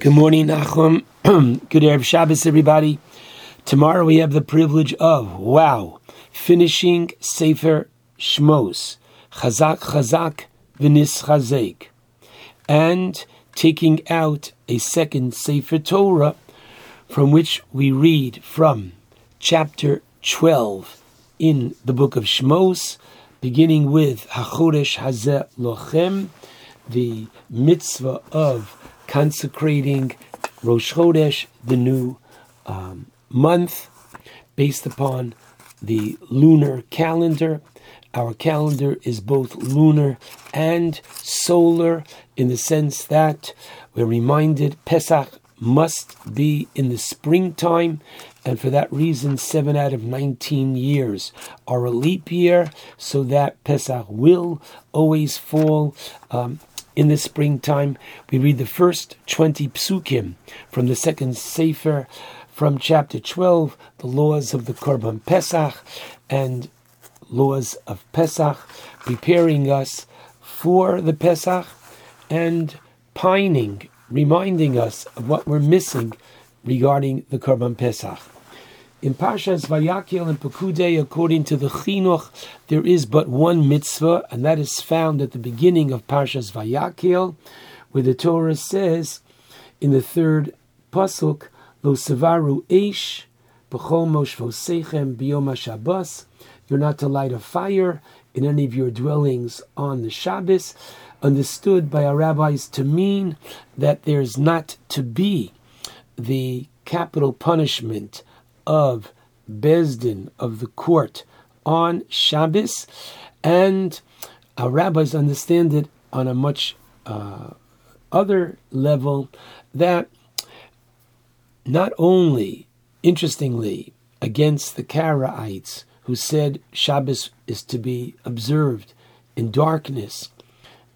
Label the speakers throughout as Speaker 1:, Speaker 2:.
Speaker 1: Good morning, Nachum. Good Erev Shabbos, everybody. Tomorrow we have the privilege of, wow, finishing Sefer Shmos, Chazak Chazak V'nis Chazek, and taking out a second Sefer Torah from which we read from chapter 12 in the book of Shmos, beginning with Hachodesh Hazeh Lochem, the mitzvah of consecrating Rosh Chodesh, the new um, month, based upon the lunar calendar. Our calendar is both lunar and solar in the sense that we're reminded Pesach must be in the springtime, and for that reason, seven out of 19 years are a leap year, so that Pesach will always fall um, in the springtime. We read the first 20 psukim from the second Sefer from chapter 12, the laws of the Korban Pesach and laws of Pesach, preparing us for the Pesach and pining, reminding us of what we're missing regarding the Korban Pesach. In Parshas Vayakil and Pekudei, according to the Chinuch, there is but one mitzvah, and that is found at the beginning of Parshas Vayakil, where the Torah says in the third pasuk, "Lo sevaru eish b'chol moshvosechem biyom Shabbos." You're not to light a fire in any of your dwellings on the Shabbos, understood by our rabbis to mean that there's not to be the capital punishment of Beis Din, of the court, on Shabbos, and our rabbis understand it on a much uh, other level that not only, interestingly, against the Karaites who said Shabbos is to be observed in darkness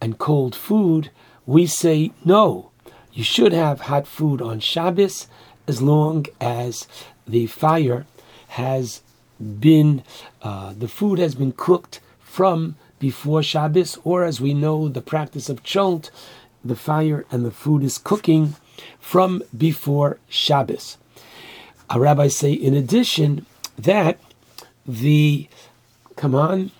Speaker 1: and cold food, we say no. You should have hot food on Shabbos as long as the fire has been, uh, the food has been cooked from before Shabbos, or as we know, the practice of cholent, the fire and the food is cooking from before Shabbos. Our rabbis say, in addition, that the, come on,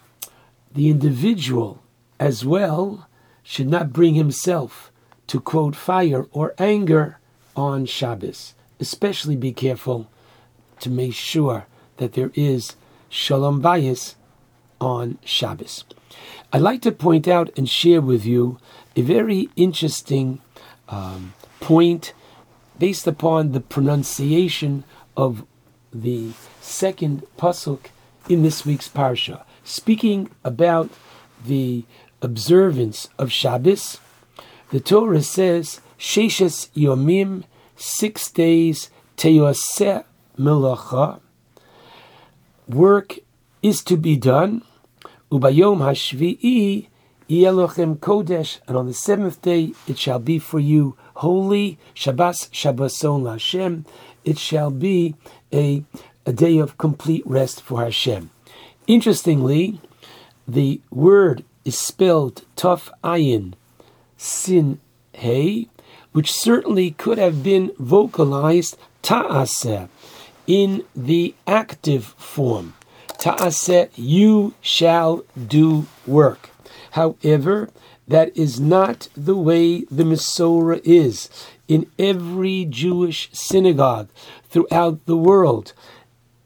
Speaker 1: the individual as well should not bring himself to quote fire or anger on Shabbos. Especially be careful to make sure that there is shalom bayis on Shabbos. I'd like to point out and share with you a very interesting um, point based upon the pronunciation of the second pasuk in this week's parsha, speaking about the observance of Shabbos. The Torah says, "Sheshes yomim, six days, teyoseh melacha, work is to be done. Ubayom hashvi'i yelochem kodesh, and on the seventh day it shall be for you holy. Shabbos Shabboson Hashem. It shall be a, a day of complete rest for Hashem. Interestingly, the word is spelled Tuf Ayin Sin Hey, which certainly could have been vocalized Ta'aseh in the active form. Ta'aseh, you shall do work. However, that is not the way the Masorah is. In every Jewish synagogue throughout the world,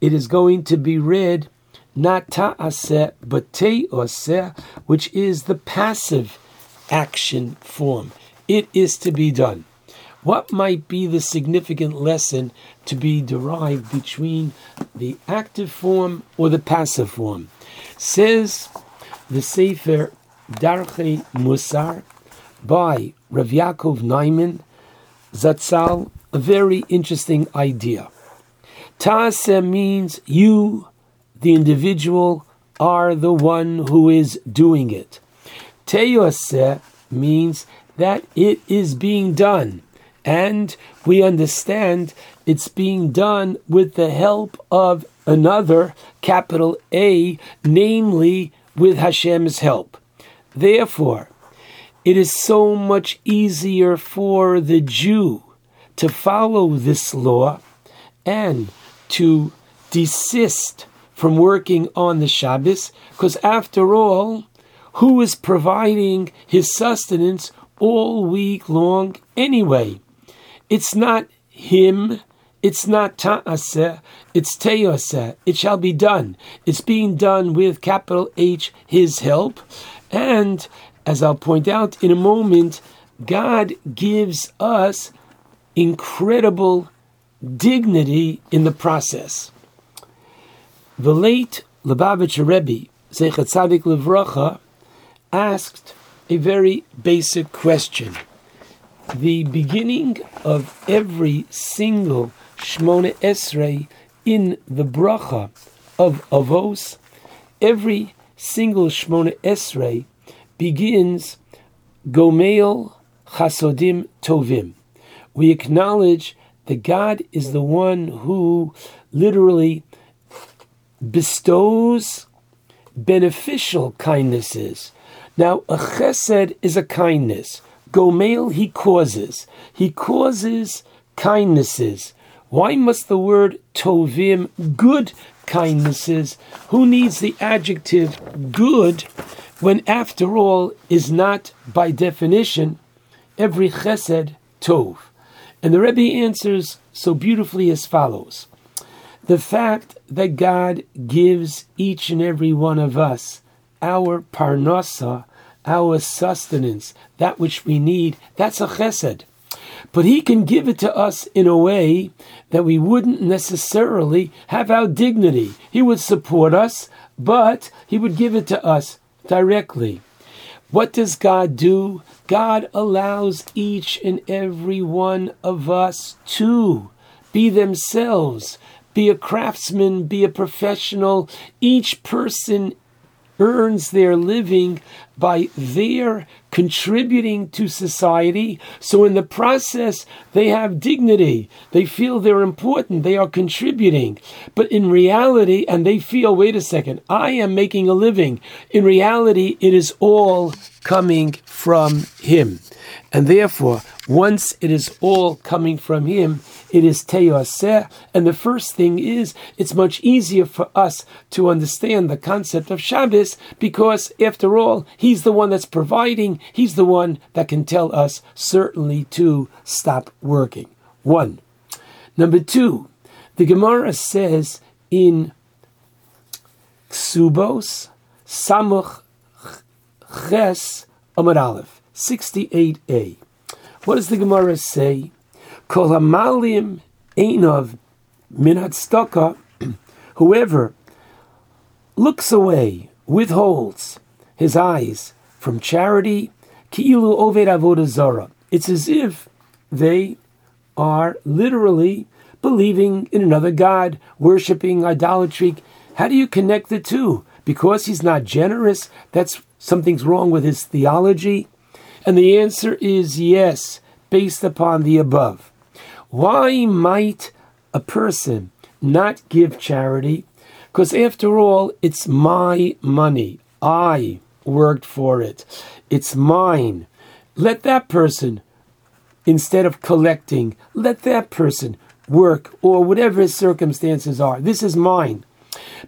Speaker 1: it is going to be read not ta'aseh, but te'oseh, which is the passive action form. It is to be done. What might be the significant lesson to be derived between the active form or the passive form? Says the Sefer Darchei Musar by Rav Yaakov Naiman Zatzal, a very interesting idea. Tase means you, the individual, are the one who is doing it. Teyose means that it is being done and we understand it's being done with the help of another, capital A, namely with Hashem's help. Therefore, it is so much easier for the Jew to follow this law and to desist from working on the Shabbos, because after all, who is providing his sustenance all week long anyway? It's not him, it's not ta'aseh, it's teoseh. It shall be done. It's being done with capital H, his help. And as I'll point out in a moment, God gives us incredible dignity in the process. The late Lubavitcher Rebbe, Zecher Tzadik Levracha, asked a very basic question. The beginning of every single Shmona Esrei in the bracha of Avos, every single Shmona Esrei begins Gomel Chasodim Tovim. We acknowledge that God is the one who literally bestows beneficial kindnesses. Now, a chesed is a kindness. Gomel, he causes. He causes kindnesses. Why must the word tovim, good kindnesses, who needs the adjective good when, after all, is not by definition every chesed tov? And the Rebbe answers so beautifully as follows The fact that God gives each and every one of us our parnasa, our sustenance, that which we need, that's a chesed. But He can give it to us in a way that we wouldn't necessarily have our dignity. He would support us, but He would give it to us directly. What does God do? God allows each and every one of us to be themselves, be a craftsman, be a professional. Each person earns their living by their contributing to society. So, in the process, they have dignity. They feel they're important. They are contributing. But in reality, and they feel, wait a second, I am making a living. In reality, it is all coming from Him. And therefore, once it is all coming from Him, it is teyaseh. And the first thing is, it's much easier for us to understand the concept of Shabbos because, after all, He's the one that's providing, He's the one that can tell us certainly to stop working. One. Number two, the Gemara says in Ksubos, Samuch Ches Amud Aleph, 68a. What does the Gemara say? Kol hamalim einov staka. Whoever looks away, withholds his eyes from charity, oved avodah zara. It's as if they are literally believing in another god, worshiping idolatry. How do you connect the two? Because he's not generous, that's something's wrong with his theology. And the answer is yes, based upon the above. Why might a person not give charity? Because after all, it's my money. I worked for it. It's mine. Let that person, instead of collecting, let that person work or whatever his circumstances are. This is mine.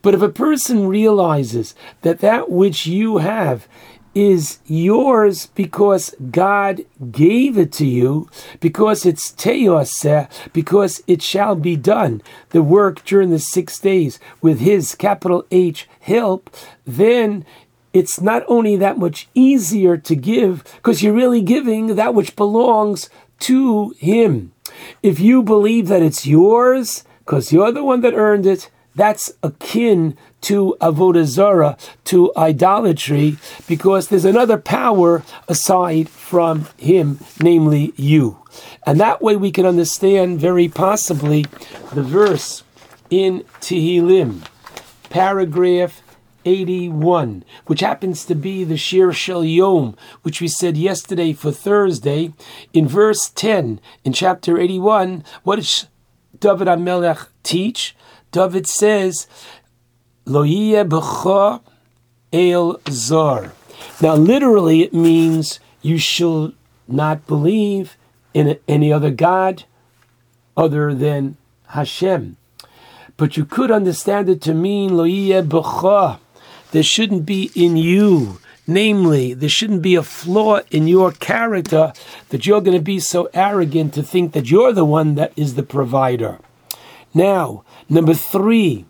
Speaker 1: But if a person realizes that that which you have is yours because God gave it to you, because it's teoseh, because it shall be done, the work during the six days with His capital H help, then it's not only that much easier to give, because you're really giving that which belongs to Him. If you believe that it's yours, because you're the one that earned it, that's akin to avodah zarah, to idolatry, because there's another power aside from him, namely you. And that way we can understand very possibly the verse in Tehillim, paragraph 81, which happens to be the Shir Shel Yom, which we said yesterday for Thursday. In verse 10, in chapter 81, what does David HaMelech teach? David says, Loyeh b'cha el zar. Now, literally, it means you shall not believe in any other God other than Hashem. But you could understand it to mean lo b'cha. There shouldn't be in you, namely, there shouldn't be a flaw in your character that you're going to be so arrogant to think that you're the one that is the provider. Now, number three,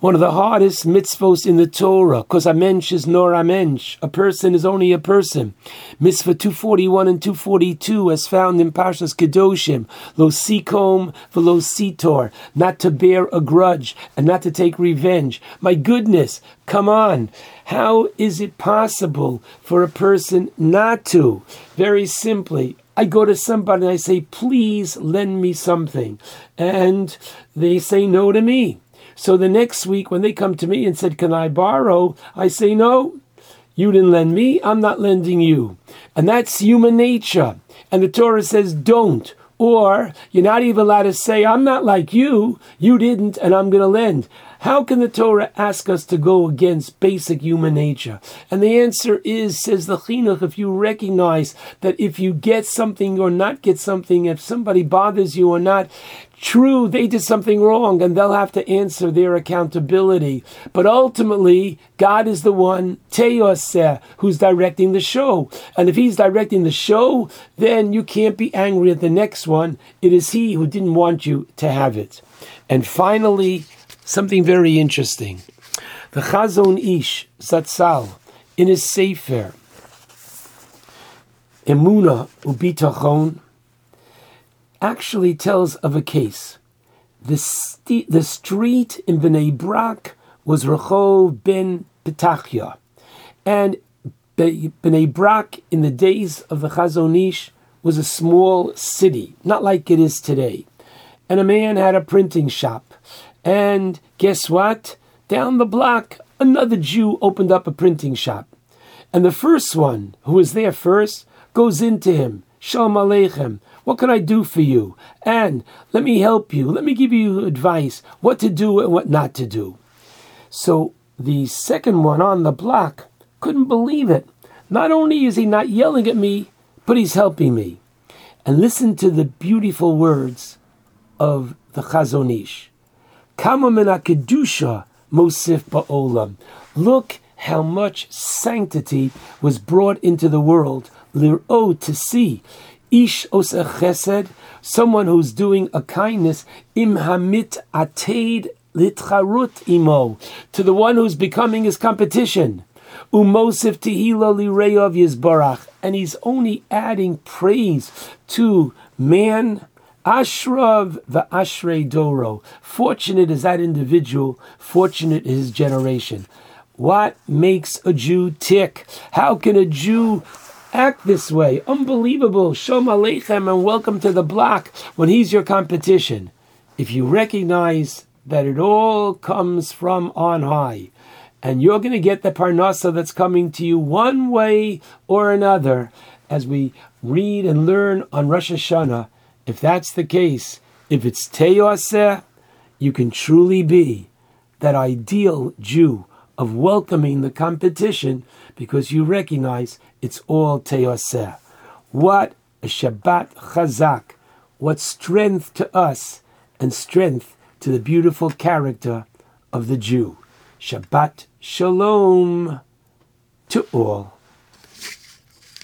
Speaker 1: one of the hardest mitzvos in the Torah, because a mensch is nor a mensch. A person is only a person. Mitzvah 241 and 242, as found in Parshas Kedoshim, lo sikom velo sitor, not to bear a grudge and not to take revenge. My goodness, come on. How is it possible for a person not to? Very simply, I go to somebody and I say, please lend me something. And they say no to me. So the next week, when they come to me and said, Can I borrow? I say, No, you didn't lend me, I'm not lending you. And that's human nature. And the Torah says, Don't. Or you're not even allowed to say, I'm not like you, you didn't, and I'm going to lend. How can the Torah ask us to go against basic human nature? And the answer is, says the Chinuch, if you recognize that if you get something or not get something, if somebody bothers you or not, True, they did something wrong and they'll have to answer their accountability. But ultimately, God is the one, Teoseh, who's directing the show. And if he's directing the show, then you can't be angry at the next one. It is he who didn't want you to have it. And finally, something very interesting. The Chazon Ish Zatzal, in his Sefer, Emuna Ubitachon, actually tells of a case. The, st- the street in Bnei Brak was Rehov ben Petachia. And Bnei Brak, in the days of the Chazon Ish, was a small city, not like it is today. And a man had a printing shop. And guess what? Down the block, another Jew opened up a printing shop. And the first one, who was there first, goes into him. Shalom Aleichem. What can I do for you? And let me help you. Let me give you advice what to do and what not to do. So the second one on the block couldn't believe it. Not only is he not yelling at me, but he's helping me. And listen to the beautiful words of the Chazon Kama kedusha mosif ba'olam. Look how much sanctity was brought into the world. Lir'o to see. Ish osa chesed, someone who's doing a kindness, im hamit ateid litcharut imo, to the one who's becoming his competition. Umosif tehila lireyav yizbarach, and he's only adding praise to man. Ashrav ashrei doro. Fortunate is that individual. Fortunate is his generation. What makes a Jew tick? How can a Jew act this way. Unbelievable. Shalom Aleichem and welcome to the block when he's your competition. If you recognize that it all comes from on high, and you're going to get the parnasa that's coming to you one way or another, as we read and learn on Rosh Hashanah, if that's the case, if it's teyoseh, you can truly be that ideal Jew of welcoming the competition because you recognize it's all Teoseh. What a Shabbat Chazak, what strength to us and strength to the beautiful character of the Jew. Shabbat Shalom to all.